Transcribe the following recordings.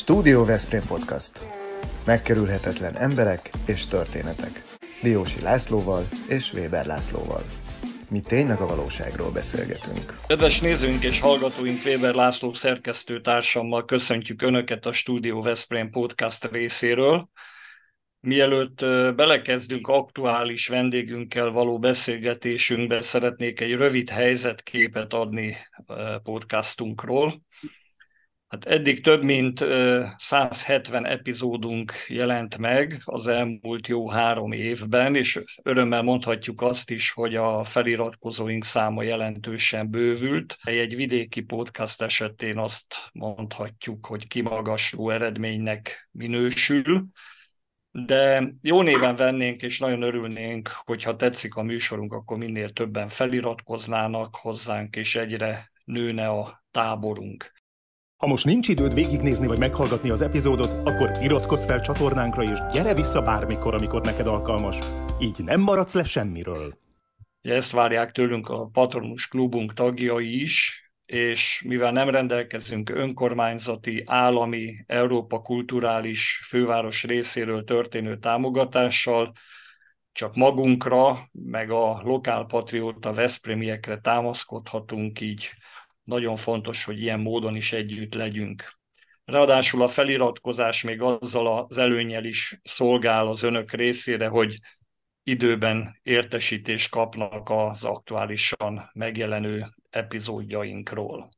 Stúdió Veszprém Podcast. Megkerülhetetlen emberek és történetek. Diósi Lászlóval és Weber Lászlóval. Mi tényleg a valóságról beszélgetünk. Kedves nézőink és hallgatóink, Weber László szerkesztő társammal köszöntjük Önöket a Stúdió Veszprém Podcast részéről. Mielőtt belekezdünk aktuális vendégünkkel való beszélgetésünkbe, szeretnék egy rövid helyzetképet adni podcastunkról. Hát eddig több mint 170 epizódunk jelent meg az elmúlt jó három évben, és örömmel mondhatjuk azt is, hogy a feliratkozóink száma jelentősen bővült. Egy vidéki podcast esetén azt mondhatjuk, hogy kimagasló eredménynek minősül de jó néven vennénk, és nagyon örülnénk, hogyha tetszik a műsorunk, akkor minél többen feliratkoznának hozzánk, és egyre nőne a táborunk. Ha most nincs időd végignézni vagy meghallgatni az epizódot, akkor iratkozz fel csatornánkra, és gyere vissza bármikor, amikor neked alkalmas. Így nem maradsz le semmiről. Ezt várják tőlünk a Patronus Klubunk tagjai is, és mivel nem rendelkezünk önkormányzati, állami, Európa kulturális főváros részéről történő támogatással, csak magunkra, meg a lokálpatrióta Veszprémiekre támaszkodhatunk, így nagyon fontos, hogy ilyen módon is együtt legyünk. Ráadásul a feliratkozás még azzal az előnyel is szolgál az önök részére, hogy időben értesítést kapnak az aktuálisan megjelenő epizódjainkról.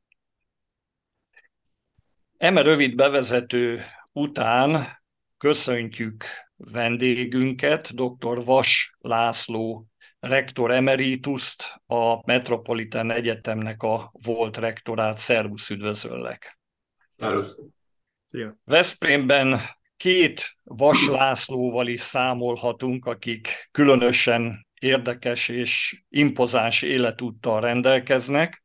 Eme rövid bevezető után köszöntjük vendégünket, dr. Vas László rektor emerituszt, a Metropolitan Egyetemnek a volt rektorát. Szervusz, üdvözöllek! Szervusz! Szia! Veszprémben két Vas Lászlóval is számolhatunk, akik különösen érdekes és impozáns életúttal rendelkeznek.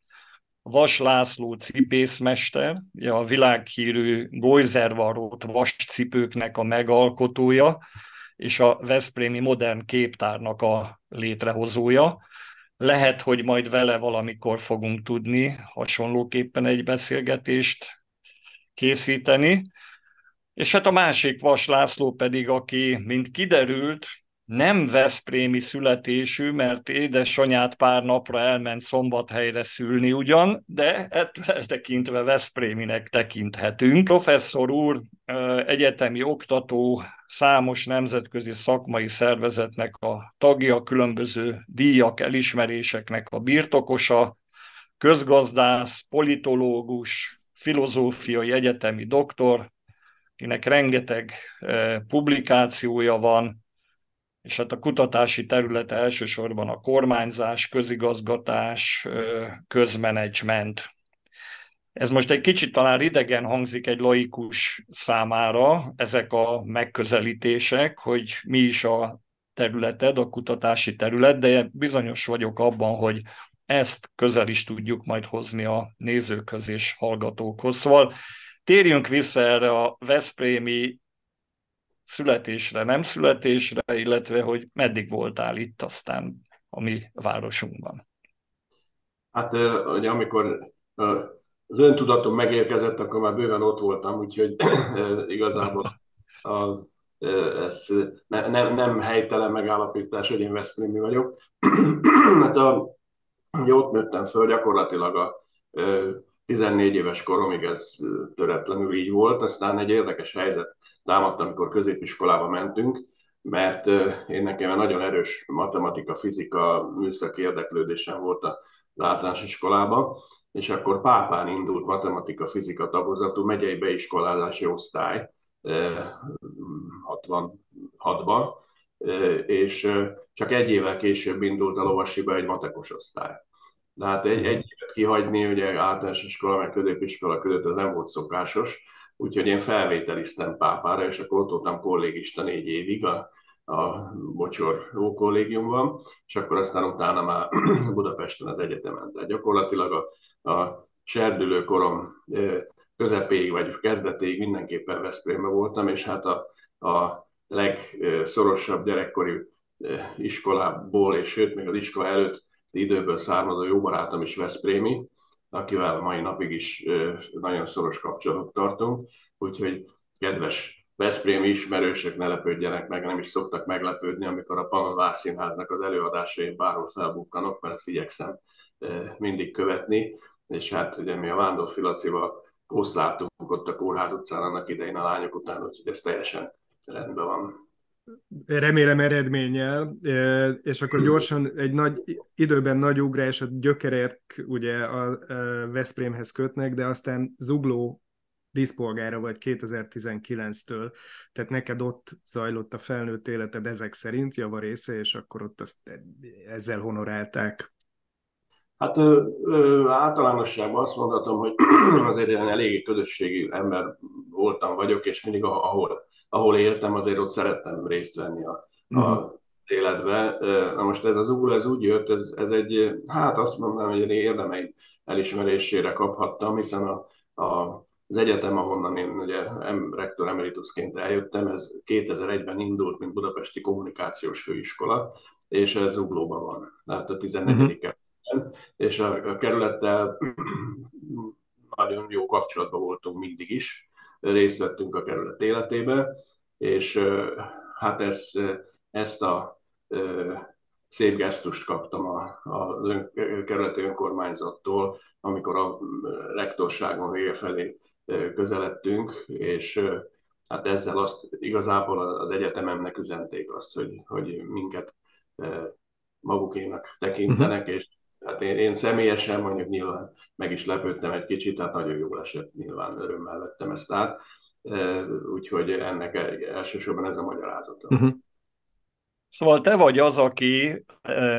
Vas László cipészmester, a világhírű Goizervarót vascipőknek a megalkotója, és a Veszprémi Modern Képtárnak a létrehozója. Lehet, hogy majd vele valamikor fogunk tudni hasonlóképpen egy beszélgetést készíteni. És hát a másik Vas László pedig, aki, mint kiderült, nem Veszprémi születésű, mert édesanyát pár napra elment Szombathelyre szülni ugyan, de ettől tekintve Veszpréminek tekinthetünk. Professzor úr, egyetemi oktató, számos nemzetközi szakmai szervezetnek a tagja, különböző díjak, elismeréseknek a birtokosa, közgazdász, politológus, filozófiai egyetemi doktor, akinek rengeteg publikációja van, és hát a kutatási területe elsősorban a kormányzás, közigazgatás, közmenedzsment. Ez most egy kicsit talán idegen hangzik egy laikus számára, ezek a megközelítések, hogy mi is a területed, a kutatási terület, de bizonyos vagyok abban, hogy ezt közel is tudjuk majd hozni a nézőkhöz és hallgatókhoz. Szóval térjünk vissza erre a Veszprémi születésre, nem születésre, illetve hogy meddig voltál itt aztán a mi városunkban? Hát ugye amikor az öntudatom megérkezett, akkor már bőven ott voltam, úgyhogy igazából a, ez ne, nem, nem helytelen megállapítás, hogy én Veszprémi vagyok. hát a, ugye ott nőttem föl, gyakorlatilag a 14 éves koromig ez töretlenül így volt, aztán egy érdekes helyzet támadt, amikor középiskolába mentünk, mert én nekem nagyon erős matematika, fizika, műszaki érdeklődésem volt az általános iskolában, és akkor Pápán indult matematika, fizika tagozatú megyei beiskolázási osztály 66-ban, és csak egy évvel később indult a lovasiba egy matekos osztály. De hát egy, egy évet kihagyni, ugye általános iskola, meg középiskola között ez nem volt szokásos, úgyhogy én felvételiztem pápára, és akkor ott voltam kollégista négy évig a, a Bocsor kollégiumban, és akkor aztán utána már Budapesten az egyetemen. Tehát gyakorlatilag a, a serdülő korom közepéig vagy kezdetéig mindenképpen Veszprémben voltam, és hát a, a legszorosabb gyerekkori iskolából, és sőt, még az iskola előtt időből származó jó barátom is Veszprémi, akivel mai napig is nagyon szoros kapcsolatot tartunk, úgyhogy kedves Veszprém ismerősök ne lepődjenek meg, nem is szoktak meglepődni, amikor a Panon Várszínháznak az előadásain bárhol felbukkanok, mert ezt igyekszem mindig követni, és hát ugye mi a Vándor Filacival oszláltunk ott a Kórház utcán annak idején a lányok után, úgyhogy ez teljesen rendben van remélem eredménnyel, és akkor gyorsan egy nagy időben nagy ugrás, a gyökerek ugye a Veszprémhez kötnek, de aztán Zugló díszpolgára vagy 2019-től, tehát neked ott zajlott a felnőtt életed ezek szerint, javarésze, és akkor ott azt ezzel honorálták. Hát ö, ö, általánosságban azt mondhatom, hogy azért én eléggé közösségi ember voltam, vagyok, és mindig ahol ahol éltem, azért ott szerettem részt venni a, a uh-huh. életbe. Na most ez az úr, ez úgy jött, ez, ez egy, hát azt mondanám, hogy egy érdemei elismerésére kaphattam, hiszen a, a az egyetem, ahonnan én ugye rektor emeritusként eljöttem, ez 2001-ben indult, mint Budapesti Kommunikációs Főiskola, és ez Zuglóban van, tehát a 14. Uh-huh. kerületben, és a, a kerülettel nagyon jó kapcsolatban voltunk mindig is, részt vettünk a kerület életébe, és hát ez, ezt a szép gesztust kaptam a, a ön, kerületi önkormányzattól, amikor a rektorságon vége felé közeledtünk, és hát ezzel azt igazából az egyetememnek üzenték azt, hogy, hogy minket magukénak tekintenek, uh-huh. és Hát én, én személyesen mondjuk nyilván meg is lepődtem egy kicsit, tehát nagyon jól esett, nyilván örömmel vettem ezt át, úgyhogy ennek elsősorban ez a magyarázata. Uh-huh. Szóval te vagy az, aki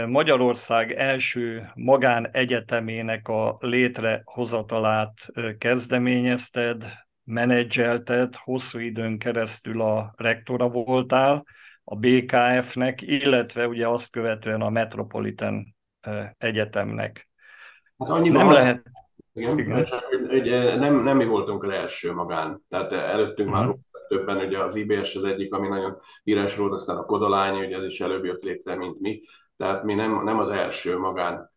Magyarország első magánegyetemének a létrehozatalát kezdeményezted, menedzselted, hosszú időn keresztül a rektora voltál a BKF-nek, illetve ugye azt követően a Metropolitan egyetemnek. Hát annyiban nem lehet. Igen, igen. Ugye, nem, nem mi voltunk az első magán, tehát előttünk uh-huh. már mhm. többen, ugye az IBS az egyik, ami nagyon híres volt, aztán a Kodalány, ugye ez is előbb jött létre, mint mi, tehát mi nem, nem az első magán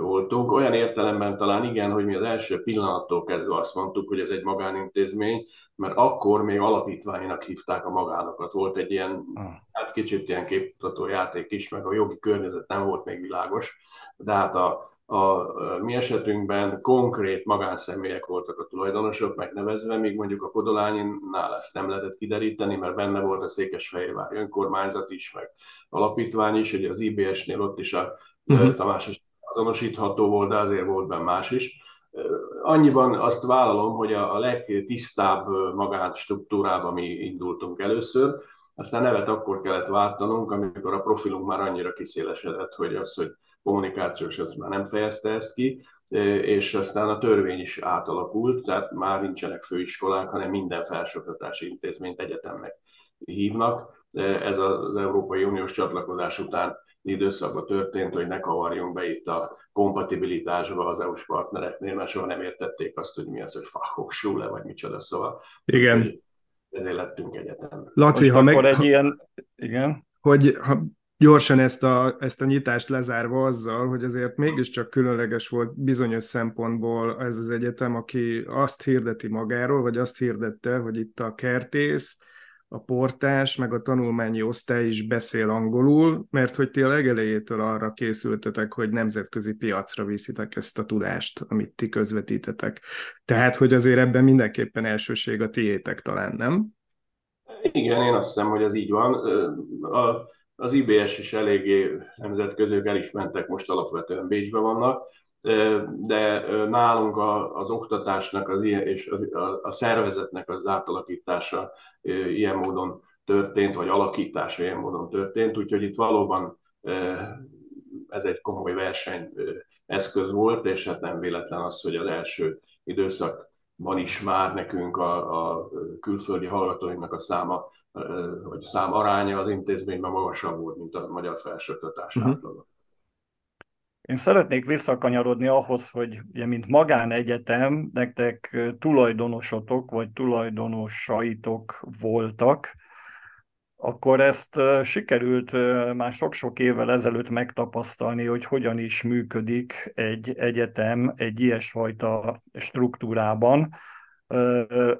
voltunk. Olyan értelemben talán igen, hogy mi az első pillanattól kezdve azt mondtuk, hogy ez egy magánintézmény, mert akkor még alapítványnak hívták a magánokat. Volt egy ilyen, ah. hát kicsit ilyen képmutató játék is, meg a jogi környezet nem volt még világos, de hát a, a, mi esetünkben konkrét magánszemélyek voltak a tulajdonosok megnevezve, míg mondjuk a Kodolányinnál ezt nem lehetett kideríteni, mert benne volt a Székesfehérvári önkormányzat is, meg alapítvány is, hogy az IBS-nél ott is a uh-huh. Tamás azonosítható volt, de azért volt benne más is. Annyiban azt vállalom, hogy a, a legtisztább magánstruktúrába mi indultunk először, aztán nevet akkor kellett váltanunk, amikor a profilunk már annyira kiszélesedett, hogy az, hogy kommunikációs, az már nem fejezte ezt ki, és aztán a törvény is átalakult, tehát már nincsenek főiskolák, hanem minden felsőoktatási intézményt egyetemnek hívnak. Ez az Európai Uniós csatlakozás után időszakban történt, hogy ne kavarjunk be itt a kompatibilitásba az EU-s partnereknél, mert soha nem értették azt, hogy mi az, hogy Fachhochschule, vagy micsoda, szóval. Igen. Ezért lettünk egyetem. Laci, Most ha meg... egy ilyen... Igen? Hogy ha gyorsan ezt a, ezt a nyitást lezárva azzal, hogy azért mégiscsak különleges volt bizonyos szempontból ez az egyetem, aki azt hirdeti magáról, vagy azt hirdette, hogy itt a kertész, a portás, meg a tanulmányi osztály is beszél angolul, mert hogy ti a legelejétől arra készültetek, hogy nemzetközi piacra viszitek ezt a tudást, amit ti közvetítetek. Tehát, hogy azért ebben mindenképpen elsőség a tiétek talán, nem? Igen, én azt hiszem, hogy ez így van. Az IBS is eléggé nemzetközi, el is mentek, most alapvetően Bécsben vannak, de nálunk az oktatásnak az ilyen, és az, a, a szervezetnek az átalakítása ilyen módon történt, vagy alakítása ilyen módon történt, úgyhogy itt valóban ez egy komoly verseny eszköz volt, és hát nem véletlen az, hogy az első időszakban is már nekünk a, a külföldi hallgatóinknak a száma, vagy szám aránya az intézményben magasabb volt, mint a magyar felsőoktatás uh-huh. átlaga. Én szeretnék visszakanyarodni ahhoz, hogy ugye, mint magánegyetem, nektek tulajdonosotok vagy tulajdonosaitok voltak. akkor ezt sikerült már sok-sok évvel ezelőtt megtapasztalni, hogy hogyan is működik egy egyetem egy ilyesfajta struktúrában.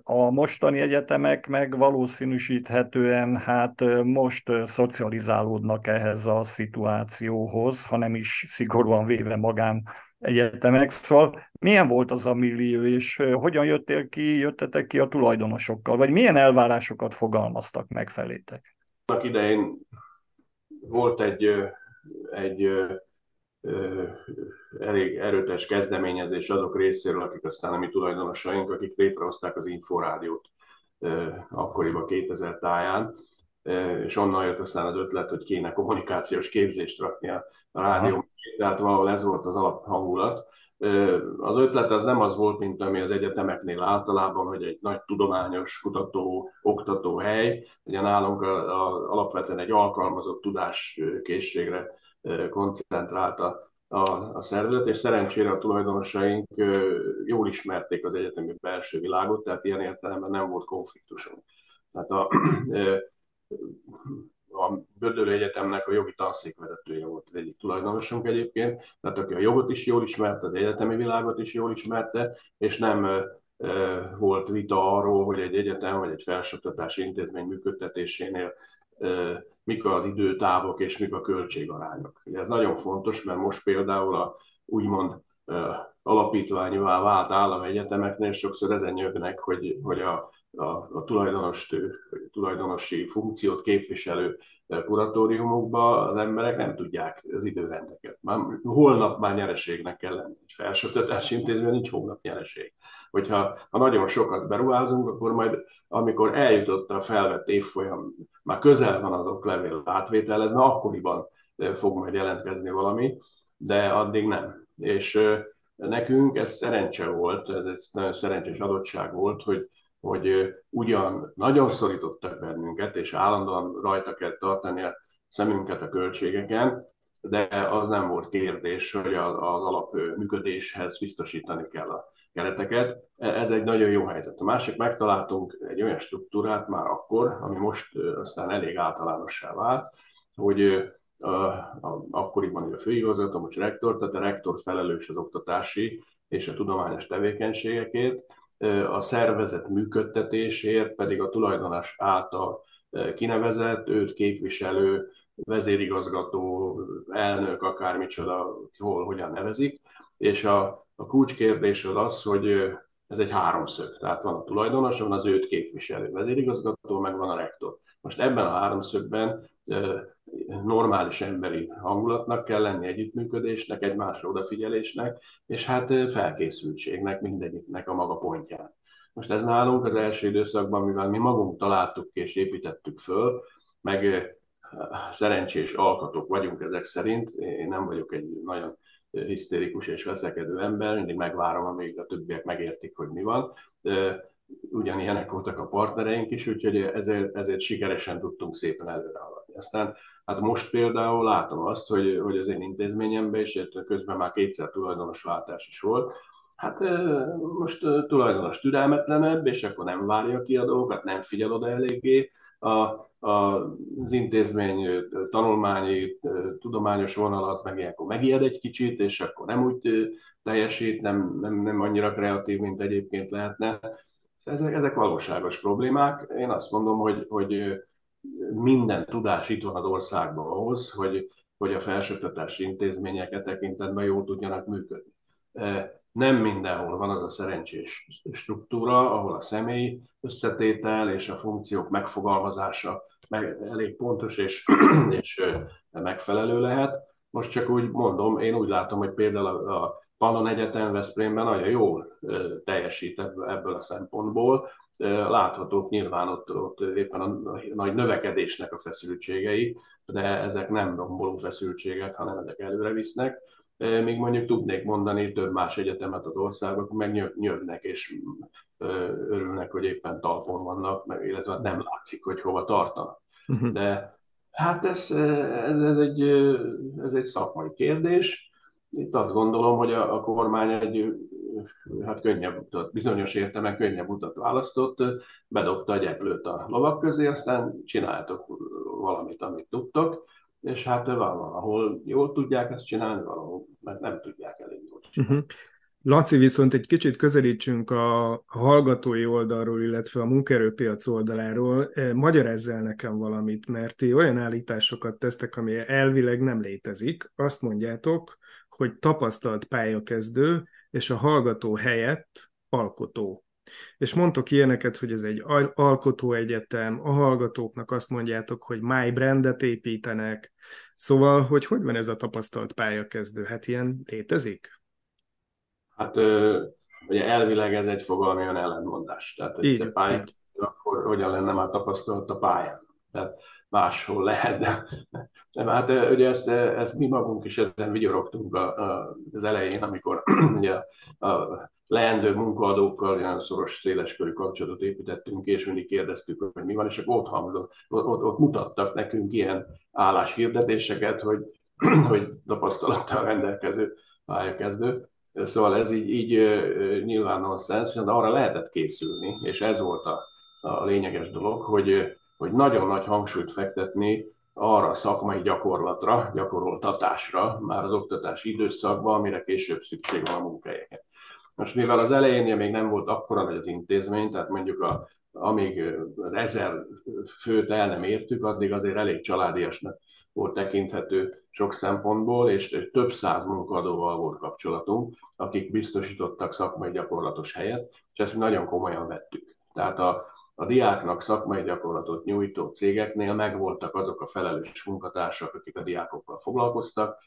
A mostani egyetemek meg valószínűsíthetően hát most szocializálódnak ehhez a szituációhoz, hanem is szigorúan véve magán egyetemek. Szóval milyen volt az a millió, és hogyan jöttél ki, jöttetek ki a tulajdonosokkal, vagy milyen elvárásokat fogalmaztak meg felétek? Annak idején volt egy, egy elég erőtes kezdeményezés azok részéről, akik aztán a mi tulajdonosaink, akik létrehozták az Inforádiót akkoriban 2000 táján, és onnan jött aztán az ötlet, hogy kéne kommunikációs képzést rakni a rádió, tehát valahol ez volt az alaphangulat. Az ötlet az nem az volt, mint ami az egyetemeknél általában, hogy egy nagy tudományos, kutató, oktató hely, ugye nálunk a, a, alapvetően egy alkalmazott tudáskészségre koncentrált a, a, a szervezet, és szerencsére a tulajdonosaink jól ismerték az egyetemi belső világot, tehát ilyen értelemben nem volt konfliktusunk. Tehát a, a Bödölő Egyetemnek a jogi tanszékvezetője volt az egyik tulajdonosunk egyébként, tehát aki a jogot is jól ismerte, az egyetemi világot is jól ismerte, és nem volt vita arról, hogy egy egyetem vagy egy felsőoktatási intézmény működtetésénél mik az időtávok és mik a költségarányok. Ez nagyon fontos, mert most például a úgymond alapítványúvá vált államegyetemeknél sokszor ezen nyögnek, hogy, hogy a a, a tulajdonos, tulajdonosi funkciót képviselő kuratóriumokba az emberek nem tudják az időrendeket. Már holnap már nyereségnek kell lenni. Egy felsőoktatási intézményben nincs holnap nyereség. Hogyha ha nagyon sokat beruházunk, akkor majd amikor eljutott a felvett évfolyam, már közel van az oklevél átvételezne, akkoriban fog majd jelentkezni valami, de addig nem. És nekünk ez szerencse volt, ez nagyon szerencsés adottság volt, hogy hogy ugyan nagyon szorítottak bennünket, és állandóan rajta kell tartani a szemünket a költségeken, de az nem volt kérdés, hogy az, alap működéshez biztosítani kell a kereteket. E, ez egy nagyon jó helyzet. A másik, megtaláltunk egy olyan struktúrát már akkor, ami most aztán elég általánossá vált, hogy a, a, akkoriban a főigazgató, most rektor, tehát a rektor felelős az oktatási és a tudományos tevékenységekért, a szervezet működtetésért pedig a tulajdonos által kinevezett, őt képviselő, vezérigazgató, elnök, akármicsoda, hol, hogyan nevezik, és a, a kulcskérdés az az, hogy ez egy háromszög, tehát van a tulajdonos, van az őt képviselő vezérigazgató, meg van a rektor. Most ebben a háromszögben normális emberi hangulatnak kell lenni, együttműködésnek, egymásra odafigyelésnek, és hát felkészültségnek mindegyiknek a maga pontján. Most ez nálunk az első időszakban, mivel mi magunk találtuk és építettük föl, meg szerencsés alkatok vagyunk ezek szerint, én nem vagyok egy nagyon hisztérikus és veszekedő ember, mindig megvárom, amíg a többiek megértik, hogy mi van. Ugyanilyenek voltak a partnereink is, úgyhogy ezért, ezért sikeresen tudtunk szépen előre haladni. Aztán hát most például látom azt, hogy, hogy az én intézményemben is, közben már kétszer tulajdonosváltás is volt, hát most tulajdonos türelmetlenebb, és akkor nem várja ki a dolgokat, nem figyel oda eléggé, a, az intézmény tanulmányi, tudományos vonal az meg ilyenkor megijed egy kicsit, és akkor nem úgy teljesít, nem, nem, nem annyira kreatív, mint egyébként lehetne. Ezek, ezek valóságos problémák. Én azt mondom, hogy, hogy minden tudás itt van az országban ahhoz, hogy, hogy a felsőoktatási intézmények e tekintetben jól tudjanak működni. Nem mindenhol van az a szerencsés struktúra, ahol a személy összetétel és a funkciók megfogalmazása meg, elég pontos és, és megfelelő lehet. Most csak úgy mondom, én úgy látom, hogy például a, a Pannon Egyetem Veszprémben nagyon jól teljesít ebből a szempontból. Láthatók nyilván ott, ott éppen a nagy növekedésnek a feszültségei, de ezek nem romboló feszültségek, hanem ezek előre visznek. Még mondjuk tudnék mondani több más egyetemet az országok, meg nyögnek és örülnek, hogy éppen talpon vannak, illetve nem látszik, hogy hova tartanak. Uh-huh. De hát ez, ez, ez, egy, ez egy szakmai kérdés, itt azt gondolom, hogy a, a kormány egy hát könnyebb utat, bizonyos értelemben könnyebb utat választott, bedobta a gyeplőt a lovak közé, aztán csináltok valamit, amit tudtok, és hát valahol jól tudják ezt csinálni, valahol mert nem tudják elég jól csinálni. Uh-huh. Laci, viszont egy kicsit közelítsünk a hallgatói oldalról, illetve a munkaerőpiac oldaláról. Eh, magyarázz el nekem valamit, mert ti olyan állításokat tesztek, ami elvileg nem létezik. Azt mondjátok, hogy tapasztalt pályakezdő, és a hallgató helyett alkotó. És mondtok ilyeneket, hogy ez egy alkotó egyetem, a hallgatóknak azt mondjátok, hogy my brandet építenek. Szóval, hogy hogy van ez a tapasztalt pályakezdő? Hát ilyen létezik? Hát ugye elvileg ez egy fogalmi olyan ellentmondás. Tehát egy pálya, akkor hogyan lenne már tapasztalt a pályán? Tehát máshol lehet, de, de hát ugye ezt, ezt mi magunk is ezen vigyorogtunk a, a, az elején, amikor ugye a, a leendő munkaadókkal olyan szoros, széleskörű kapcsolatot építettünk, és mindig kérdeztük, hogy mi van, és akkor ott, hangzott, ott, ott mutattak nekünk ilyen álláshirdetéseket, hogy, hogy tapasztalattal rendelkező pályakezdő. Szóval ez így, így nyilván nonsens, de arra lehetett készülni, és ez volt a, a lényeges dolog, hogy, hogy nagyon nagy hangsúlyt fektetni arra a szakmai gyakorlatra, gyakoroltatásra már az oktatási időszakban, amire később szükség van a munkahelyeken. Most mivel az elején még nem volt akkora nagy az intézmény, tehát mondjuk a, amíg ezer főt el nem értük, addig azért elég családiasnak volt tekinthető sok szempontból, és több száz munkadóval volt kapcsolatunk, akik biztosítottak szakmai gyakorlatos helyet, és ezt nagyon komolyan vettük. Tehát a, a diáknak szakmai gyakorlatot nyújtó cégeknél megvoltak azok a felelős munkatársak, akik a diákokkal foglalkoztak,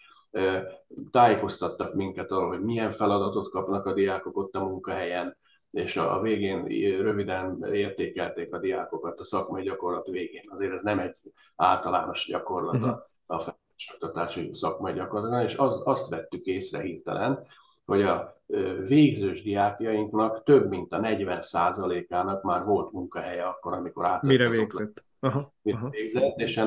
tájékoztattak minket arról, hogy milyen feladatot kapnak a diákok ott a munkahelyen, és a végén röviden értékelték a diákokat a szakmai gyakorlat végén. Azért ez nem egy általános gyakorlat a, mhm. a felsőoktatási szakmai gyakorlatban, és az, azt vettük észre hirtelen, hogy a végzős diákjainknak több mint a 40%-ának már volt munkahelye akkor, amikor átadott. Mire végzett? Aha, Mire aha. végzett, és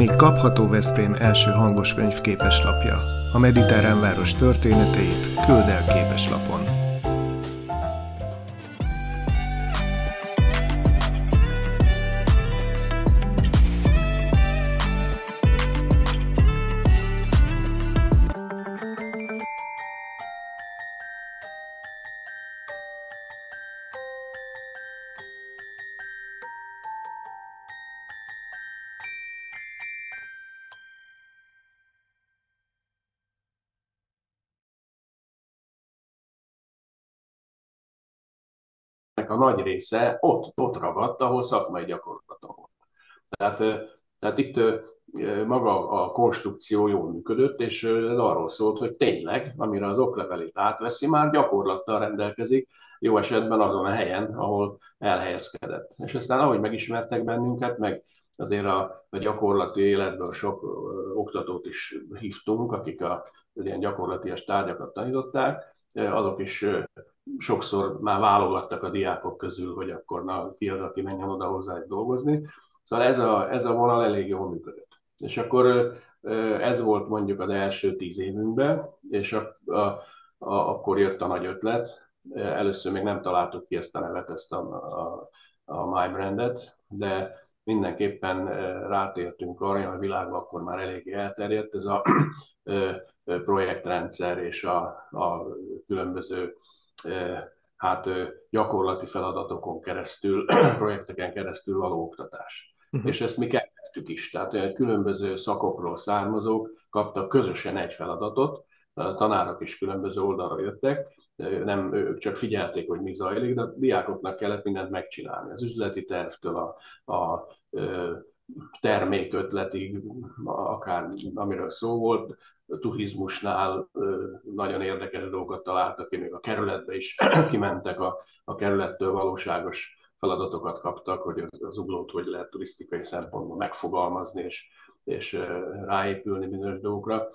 Még kapható Veszprém első hangos könyv képeslapja. A mediterrán város történeteit küld el képeslapon. A nagy része ott, ott ragadt, ahol szakmai gyakorlatom volt. Tehát, tehát itt maga a konstrukció jól működött, és ez arról szólt, hogy tényleg, amire az oklevelét átveszi, már gyakorlattal rendelkezik, jó esetben azon a helyen, ahol elhelyezkedett. És aztán ahogy megismertek bennünket, meg azért a, a gyakorlati életből sok oktatót is hívtunk, akik a ilyen gyakorlatias tárgyakat tanították, azok is sokszor már válogattak a diákok közül, hogy akkor na, ki az, aki menjen oda hozzá dolgozni. Szóval ez a, ez a vonal elég jól működött. És akkor ez volt mondjuk az első tíz évünkben, és a, a, a, akkor jött a nagy ötlet. Először még nem találtuk ki ezt a nevet, ezt a, a, a My Brandet, de mindenképpen rátértünk arra, hogy a világban akkor már eléggé elterjedt ez a projektrendszer és a, a különböző hát gyakorlati feladatokon keresztül, projekteken keresztül való oktatás. Uh-huh. És ezt mi kezdtük is, tehát különböző szakokról származók kaptak közösen egy feladatot, a tanárok is különböző oldalra jöttek, nem ők csak figyelték, hogy mi zajlik, de a diákoknak kellett mindent megcsinálni. Az üzleti tervtől a, a termékötletig, akár amiről szó volt, turizmusnál nagyon érdekes dolgokat találtak ki, még a kerületbe is kimentek, a, a kerülettől valóságos feladatokat kaptak, hogy az, az uglót hogy lehet turisztikai szempontból megfogalmazni és, és ráépülni bizonyos dolgokra,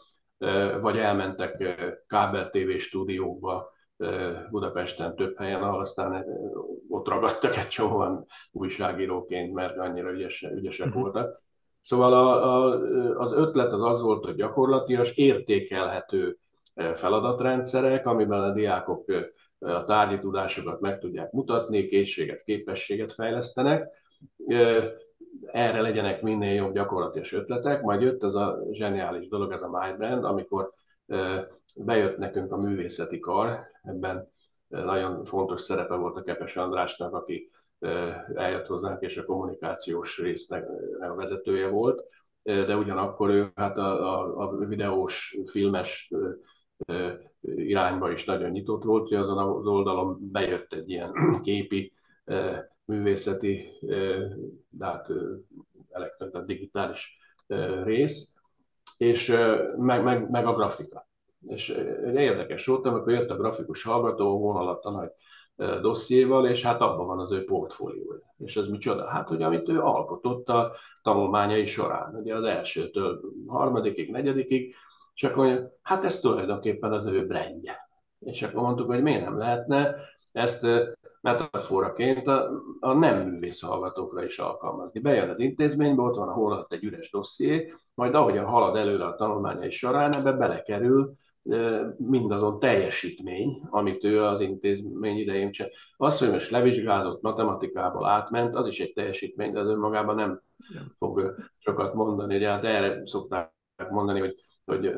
vagy elmentek kábel TV stúdiókba Budapesten több helyen, ahol aztán ott ragadtak egy csomóan újságíróként, mert annyira ügyes, ügyesek uh-huh. voltak. Szóval a, a, az ötlet az az volt, hogy gyakorlatilag értékelhető feladatrendszerek, amiben a diákok a tárgyi tudásokat meg tudják mutatni, készséget, képességet fejlesztenek. Erre legyenek minél jobb gyakorlatilag ötletek. Majd jött ez a zseniális dolog, ez a MyBrand, amikor bejött nekünk a művészeti kar, ebben nagyon fontos szerepe volt a Kepes Andrásnak, aki eljött hozzánk, és a kommunikációs résznek a vezetője volt, de ugyanakkor ő hát a, a, a videós, filmes irányba is nagyon nyitott volt, hogy azon az oldalon bejött egy ilyen képi, művészeti, de hát elektronikus digitális rész, és meg, meg, meg a grafika. És érdekes volt, amikor jött a grafikus hallgató, vonalatta nagy dossziéval, és hát abban van az ő portfóliója. És ez micsoda? Hát, hogy amit ő alkotott a tanulmányai során, ugye az elsőtől harmadikig, negyedikig, és akkor hát ez tulajdonképpen az ő brandje. És akkor mondtuk, hogy miért nem lehetne ezt metaforaként a, a nem művész hallgatókra is alkalmazni. Bejön az intézménybe, ott van a hónap egy üres dosszié, majd ahogyan halad előre a tanulmányai során, ebbe belekerül mindazon teljesítmény, amit ő az intézmény idején csinál. Az, hogy most levizsgázott matematikából átment, az is egy teljesítmény, de az önmagában nem fog sokat mondani. Ugye hát erre szokták mondani, hogy, hogy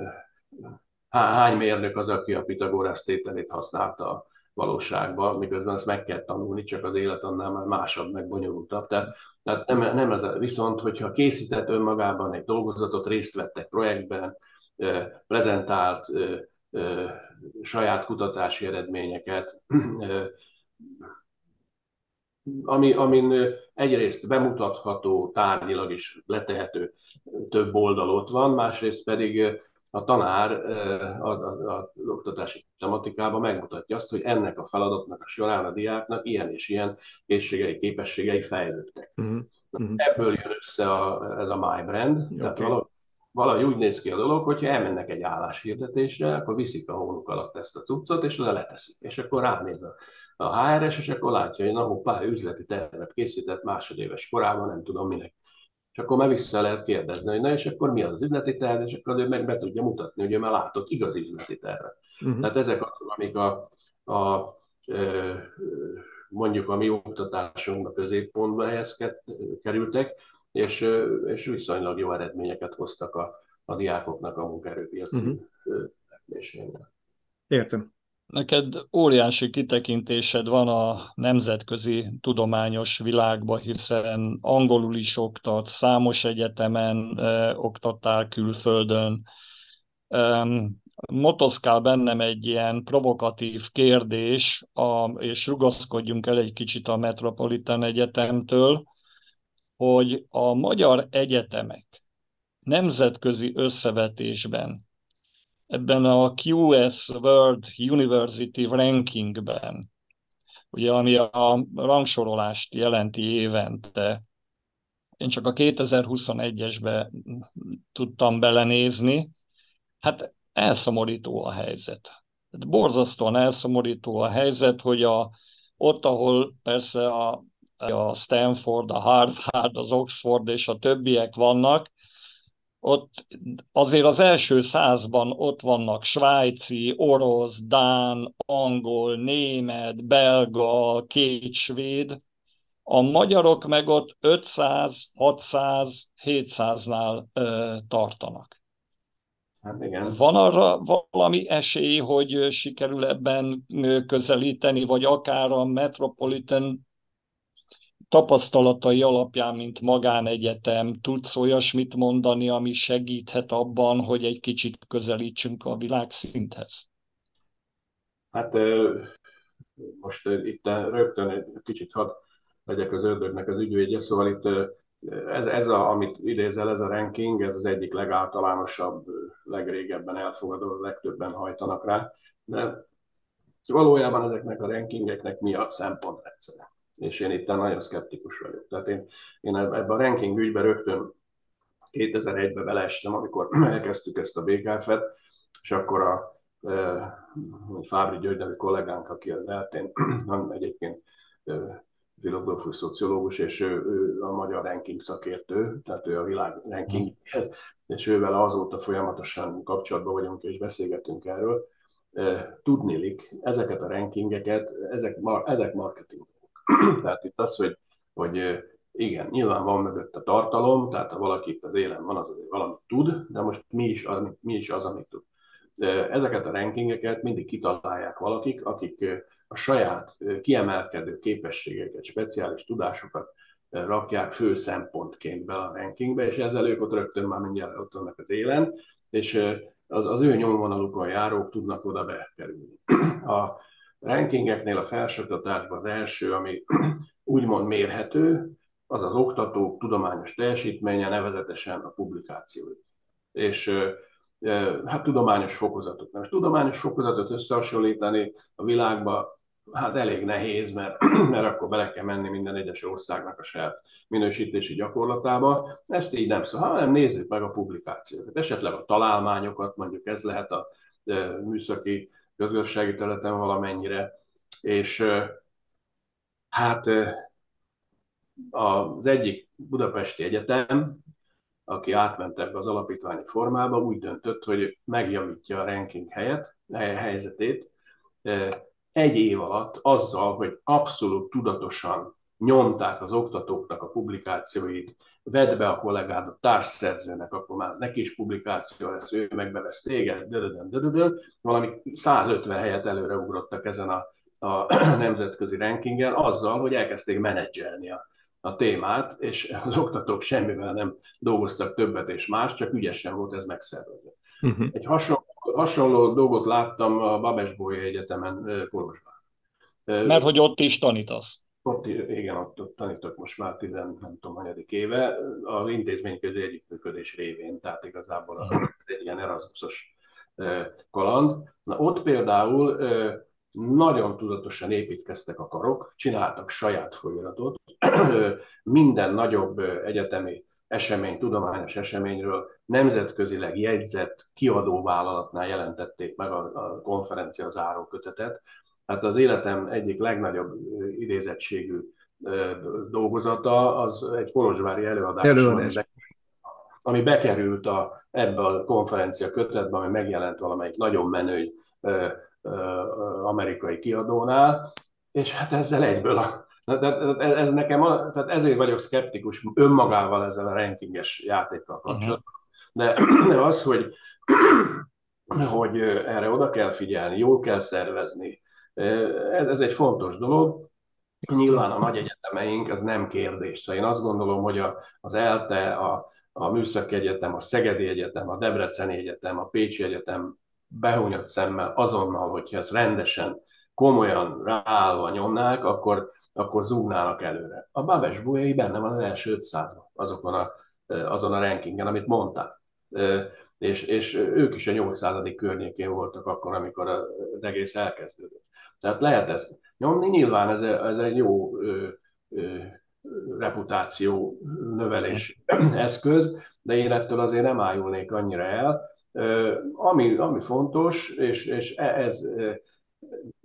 hány mérnök az, aki a Pitagorász tételét használta a valóságban, miközben ezt meg kell tanulni, csak az élet annál már másabb, meg bonyolultabb. Tehát, tehát nem, nem ez a, viszont, hogyha készített önmagában egy dolgozatot, részt vettek projektben, prezentált saját kutatási eredményeket, ami, amin egyrészt bemutatható, tárgyilag is letehető több oldal ott van, másrészt pedig a tanár az oktatási tematikában megmutatja azt, hogy ennek a feladatnak a során a diáknak ilyen és ilyen készségei, képességei fejlődtek. Uh-huh. Ebből jön össze a, ez a My Brand, okay. tehát valahogy valahogy úgy néz ki a dolog, hogyha elmennek egy álláshirdetésre, akkor viszik a hónuk alatt ezt a cuccot, és oda leteszik. És akkor ránéz a, a HRS, és akkor látja, hogy na hoppá, üzleti tervet készített másodéves korában, nem tudom minek. És akkor már vissza lehet kérdezni, hogy na és akkor mi az az üzleti terv, és akkor ő meg be tudja mutatni, hogy ő már látott igazi üzleti tervet. Uh-huh. Tehát ezek azok, amik a, a mondjuk a mi oktatásunkban középpontba helyezkedtek, kerültek, és, és viszonylag jó eredményeket hoztak a, a diákoknak a munkaerőpiaci uh-huh. Értem. Neked óriási kitekintésed van a nemzetközi tudományos világba, hiszen angolul is oktat, számos egyetemen eh, oktattál külföldön. Um, motoszkál bennem egy ilyen provokatív kérdés, a, és rugaszkodjunk el egy kicsit a Metropolitan Egyetemtől, hogy a magyar egyetemek nemzetközi összevetésben ebben a QS World University Rankingben, ugye ami a rangsorolást jelenti évente, én csak a 2021-esbe tudtam belenézni, hát elszomorító a helyzet. Borzasztóan elszomorító a helyzet, hogy a, ott, ahol persze a a Stanford, a Harvard, az Oxford és a többiek vannak, ott azért az első százban ott vannak svájci, orosz, dán, angol, német, belga, két svéd, a magyarok meg ott 500, 600, 700-nál ö, tartanak. Hát igen. Van arra valami esély, hogy sikerül ebben közelíteni, vagy akár a Metropolitan tapasztalatai alapján, mint magánegyetem, tudsz olyasmit mondani, ami segíthet abban, hogy egy kicsit közelítsünk a világszinthez? Hát most itt rögtön egy kicsit hadd legyek az ördögnek az ügyvédje, szóval itt ez, ez a, amit idézel, ez a ranking, ez az egyik legáltalánosabb, legrégebben elfogadó, legtöbben hajtanak rá, de valójában ezeknek a rankingeknek mi a szempontrendszere? És én itt nagyon szkeptikus vagyok. Tehát én, én ebben a ranking ügyben rögtön 2001-ben beleestem, amikor elkezdtük ezt a BKF-et, és akkor a e, Fábri György nevű kollégánk, aki az eltén, nem egyébként e, filozófus, szociológus, és ő, ő a magyar ranking szakértő, tehát ő a világ ranking, és ővel azóta folyamatosan kapcsolatban vagyunk és beszélgetünk erről. Tudnilik, ezeket a rankingeket, ezek, ezek marketing. tehát itt az, hogy, hogy igen, nyilván van mögött a tartalom, tehát ha valaki itt az élen van, az azért valamit tud, de most mi is, az, mi is az, amit tud. Ezeket a rankingeket mindig kitalálják valakik, akik a saját kiemelkedő képességeket, speciális tudásokat rakják fő szempontként be a rankingbe, és ezzel ők ott rögtön már mindjárt ott vannak az élen, és az, az ő nyomvonalukon járók tudnak oda bekerülni. A rankingeknél a felsőoktatásban az első, ami úgymond mérhető, az az oktatók tudományos teljesítménye, nevezetesen a publikáció. És hát tudományos fokozatot. Most tudományos fokozatot összehasonlítani a világban hát elég nehéz, mert, mert akkor bele kell menni minden egyes országnak a saját minősítési gyakorlatába. Ezt így nem szól, hanem nézzük meg a publikációkat. Esetleg a találmányokat, mondjuk ez lehet a műszaki közgazdasági területen valamennyire, és hát az egyik budapesti egyetem, aki átment ebbe az alapítványi formába, úgy döntött, hogy megjavítja a ranking helyet, helyzetét egy év alatt azzal, hogy abszolút tudatosan nyomták az oktatóknak a publikációit, vedd be a kollégád a társszerzőnek, akkor már neki is publikáció lesz, ő megbevesz téged, dödödön, dödödön, valami 150 helyet előre ugrottak ezen a, a nemzetközi rankingen, azzal, hogy elkezdték menedzselni a, a témát, és az oktatók semmivel nem dolgoztak többet és más, csak ügyesen volt ez megszervezve. Uh-huh. Egy hasonló, hasonló dolgot láttam a Babesbolyai Egyetemen Kolozsban. Mert hogy ott is tanítasz. Ott, igen, ott, ott tanítok most már 10, nem tudom, hanyadik éve, az intézményközi együttműködés révén, tehát igazából az egy ilyen Erasmusos kaland. Na ott például nagyon tudatosan építkeztek a karok, csináltak saját folyamatot, minden nagyobb egyetemi esemény, tudományos eseményről nemzetközileg jegyzett kiadóvállalatnál jelentették meg a, a konferencia zárókötetet. Hát az életem egyik legnagyobb idézettségű dolgozata az egy kolozsvári előadás, előadás. Ami, ami bekerült a, ebbe a konferencia kötetbe, ami megjelent valamelyik nagyon menő amerikai kiadónál, és hát ezzel egyből a, tehát ez nekem, tehát ezért vagyok szkeptikus önmagával ezzel a rankinges játékkal kapcsolatban. De az, hogy, hogy erre oda kell figyelni, jól kell szervezni, ez, ez egy fontos dolog. Nyilván a nagy egyetemeink, ez nem kérdés. Szóval én azt gondolom, hogy a, az ELTE, a, a Műszaki Egyetem, a Szegedi Egyetem, a Debreceni Egyetem, a Pécsi Egyetem behúnyott szemmel azonnal, hogyha ezt rendesen, komolyan ráállva nyomnák, akkor, akkor zúgnának előre. A Babes Bujai benne van az első 500 azokon a, azon a rankingen, amit mondtál. És, és ők is a 800. környékén voltak akkor, amikor az egész elkezdődött. Tehát lehet ezt nyomni, nyilván ez, ez egy jó ö, ö, reputáció növelés eszköz, de én ettől azért nem ájulnék annyira el, ami, ami fontos, és, és e, ez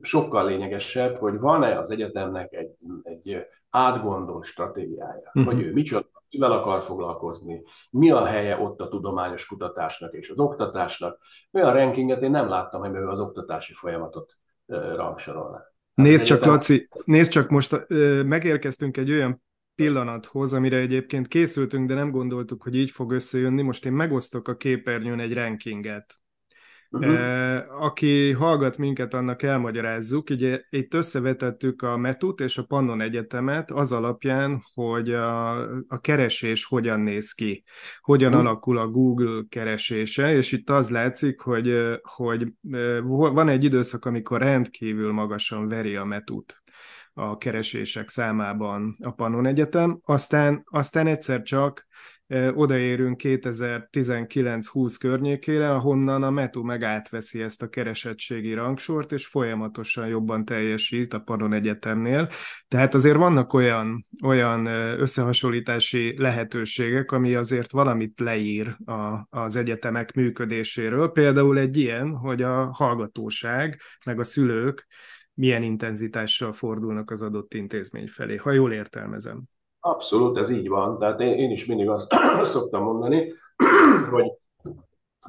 sokkal lényegesebb, hogy van-e az egyetemnek egy, egy átgondolt stratégiája, uh-huh. hogy ő micsoda, mivel akar foglalkozni, mi a helye ott a tudományos kutatásnak és az oktatásnak. Olyan rankinget én nem láttam, hogy az oktatási folyamatot rangsorolna. Nézd csak, Laci, nézd csak, most megérkeztünk egy olyan pillanathoz, amire egyébként készültünk, de nem gondoltuk, hogy így fog összejönni. Most én megosztok a képernyőn egy rankinget. Uh-huh. Aki hallgat minket, annak elmagyarázzuk. Ugye itt összevetettük a Metut és a Pannon Egyetemet az alapján, hogy a, a keresés hogyan néz ki, hogyan uh-huh. alakul a Google keresése, és itt az látszik, hogy, hogy van egy időszak, amikor rendkívül magasan veri a Metut a keresések számában a Pannon Egyetem, aztán, aztán egyszer csak odaérünk 2019-20 környékére, ahonnan a Metu meg átveszi ezt a keresettségi rangsort, és folyamatosan jobban teljesít a Pannon Egyetemnél. Tehát azért vannak olyan, olyan összehasonlítási lehetőségek, ami azért valamit leír a, az egyetemek működéséről. Például egy ilyen, hogy a hallgatóság, meg a szülők milyen intenzitással fordulnak az adott intézmény felé, ha jól értelmezem. Abszolút, ez így van. Tehát én, én is mindig azt szoktam mondani, hogy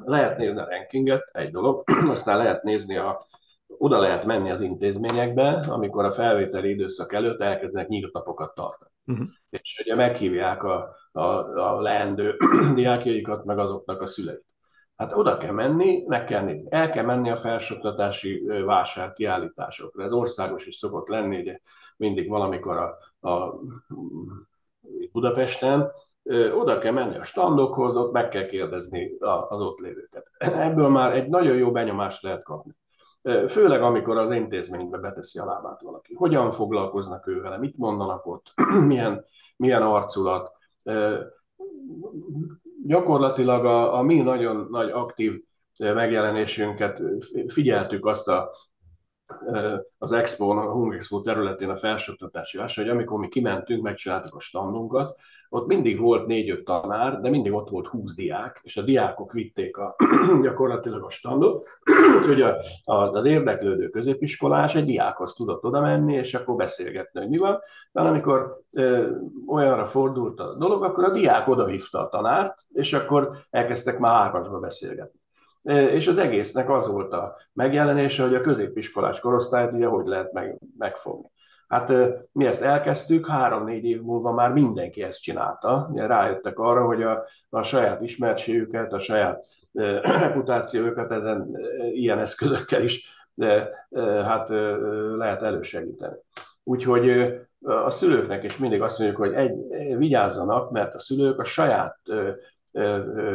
lehet nézni a rankinget, egy dolog, aztán lehet nézni a, oda lehet menni az intézményekbe, amikor a felvételi időszak előtt elkezdenek nyílt napokat tartani. Uh-huh. És ugye meghívják a, a, a leendő diákjaikat, meg azoknak a szüleit. Hát oda kell menni, meg kell nézni. El kell menni a felsőoktatási vásár kiállításokra. Ez országos is szokott lenni, ugye mindig valamikor a, a Budapesten, oda kell menni a standokhoz, ott meg kell kérdezni az ott lévőket. Ebből már egy nagyon jó benyomást lehet kapni. Főleg, amikor az intézménybe beteszi a lábát valaki. Hogyan foglalkoznak ő vele, mit mondanak ott, milyen, milyen arculat. Gyakorlatilag a, a mi nagyon nagy aktív megjelenésünket figyeltük azt a az Expo, a Hung Expo területén a felsőoktatási vásár, hogy amikor mi kimentünk, megcsináltuk a standunkat, ott mindig volt négy-öt tanár, de mindig ott volt húsz diák, és a diákok vitték a, gyakorlatilag a standot, úgyhogy a, a, az érdeklődő középiskolás egy diákhoz tudott oda menni, és akkor beszélgetni, hogy mi van. De amikor ö, olyanra fordult a dolog, akkor a diák odahívta a tanárt, és akkor elkezdtek már hármasba beszélgetni és az egésznek az volt a megjelenése, hogy a középiskolás korosztályt ugye hogy lehet meg, megfogni. Hát mi ezt elkezdtük, három-négy év múlva már mindenki ezt csinálta. Ugye rájöttek arra, hogy a, a saját ismertségüket, a saját reputációjukat ezen ilyen eszközökkel is de, hát lehet elősegíteni. Úgyhogy a szülőknek is mindig azt mondjuk, hogy egy, vigyázzanak, mert a szülők a saját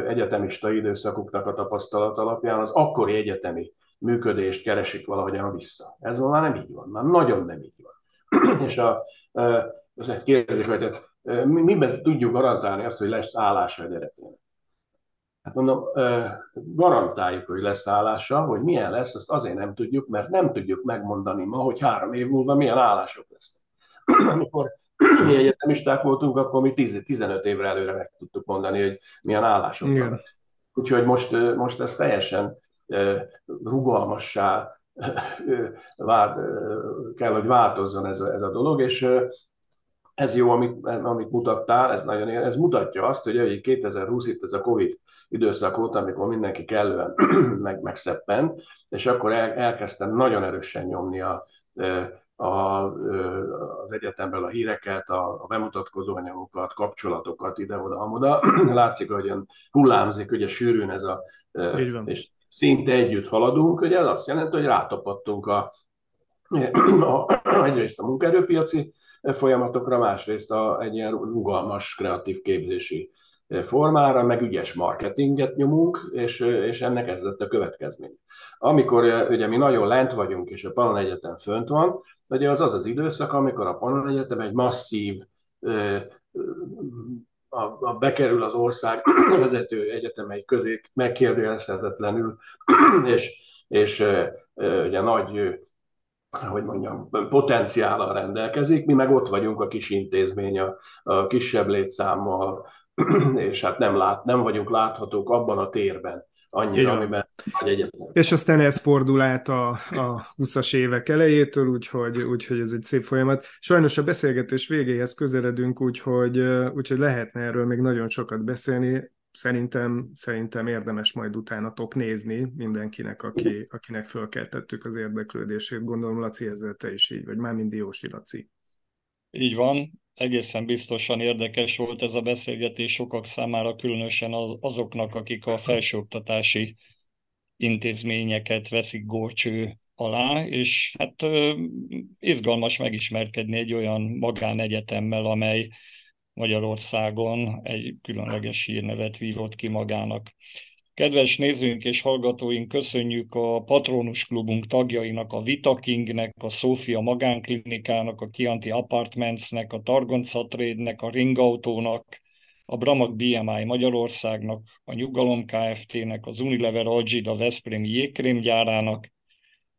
egyetemista időszakuknak a tapasztalat alapján az akkori egyetemi működést keresik valahogyan vissza. Ez ma már nem így van, már nagyon nem így van. És a, a kérdezik, hogy miben tudjuk garantálni azt, hogy lesz állása a gyereknek? Hát mondom, garantáljuk, hogy lesz állása, hogy milyen lesz, azt azért nem tudjuk, mert nem tudjuk megmondani ma, hogy három év múlva milyen állások lesznek. Amikor mi egyetemisták voltunk, akkor mi 10, 15 évre előre meg tudtuk mondani, hogy milyen állások van. Úgyhogy most, most ez teljesen rugalmassá vár, kell, hogy változzon ez a, ez a dolog, és ez jó, amit, amit mutattál, ez nagyon ez mutatja azt, hogy 2020 itt ez a Covid időszak volt, amikor mindenki kellően meg, megszeppent, és akkor el, elkezdtem nagyon erősen nyomni a, a, az egyetemben a híreket, a, a bemutatkozó anyagokat, kapcsolatokat ide-oda-amoda. Látszik, hogy hullámzik ugye sűrűn ez a, és szinte együtt haladunk, hogy ez azt jelenti, hogy rátapadtunk a, a, egyrészt a munkaerőpiaci folyamatokra, másrészt a, egy ilyen rugalmas, kreatív képzési formára, meg ügyes marketinget nyomunk, és, és ennek ez lett a következmény. Amikor ugye mi nagyon lent vagyunk, és a Panon Egyetem fönt van, ugye az az az időszak, amikor a Panon Egyetem egy masszív a, a bekerül az ország vezető egyetemei közé megkérdőjelezhetetlenül, és, és ugye nagy hogy mondjam, potenciállal rendelkezik, mi meg ott vagyunk a kis intézmény, a, a kisebb létszámmal, és hát nem, lát, nem vagyunk láthatók abban a térben, annyira, Igen. amiben nagy egyetem. És aztán ez fordul át a, a 20-as évek elejétől, úgyhogy, úgyhogy ez egy szép folyamat. Sajnos a beszélgetés végéhez közeledünk, úgyhogy, úgyhogy lehetne erről még nagyon sokat beszélni. Szerintem, szerintem érdemes majd utána top nézni mindenkinek, aki, akinek fölkeltettük az érdeklődését. Gondolom, Laci, ezzel te is így vagy, már mind Diósi Laci. Így van, egészen biztosan érdekes volt ez a beszélgetés sokak számára, különösen az, azoknak, akik a felsőoktatási intézményeket veszik górcső alá, és hát izgalmas megismerkedni egy olyan magánegyetemmel, amely Magyarországon egy különleges hírnevet vívott ki magának. Kedves nézőink és hallgatóink, köszönjük a Patronus Klubunk tagjainak, a Vitakingnek, a Sofia Magánklinikának, a Kianti Apartmentsnek, a Targonca Trade-nek, a Ringautónak, a Bramag BMI Magyarországnak, a Nyugalom Kft-nek, az Unilever Algida Veszprém jégkrémgyárának,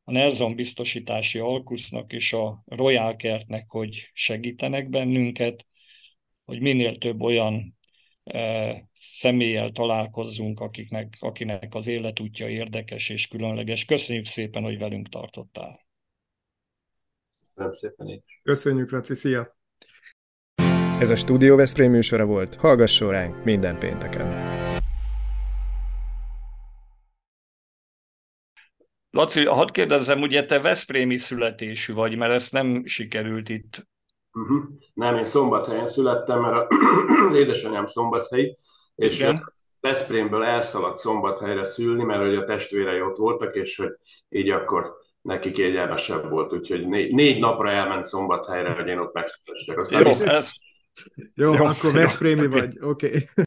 a Nelson biztosítási Alkusznak és a Royal Kertnek, hogy segítenek bennünket, hogy minél több olyan személlyel találkozzunk, akiknek, akinek az életútja érdekes és különleges. Köszönjük szépen, hogy velünk tartottál. Köszönöm szépen én Köszönjük, Laci, szia! Ez a Studio Veszprém műsora volt, hallgasson ránk minden pénteken! Laci, hadd kérdezzem, ugye te Veszprémi születésű vagy, mert ezt nem sikerült itt. Uh-huh. Nem, én Szombathelyen születtem, mert az édesanyám szombathelyi, és Igen. Veszprémből elszaladt Szombathelyre szülni, mert hogy a testvérei ott voltak, és hogy így akkor neki kényelmesebb volt, úgyhogy négy, négy napra elment Szombathelyre, hogy én ott megszülessek. Jó, ez... jó, jó, akkor Veszprémi vagy, oké. Okay.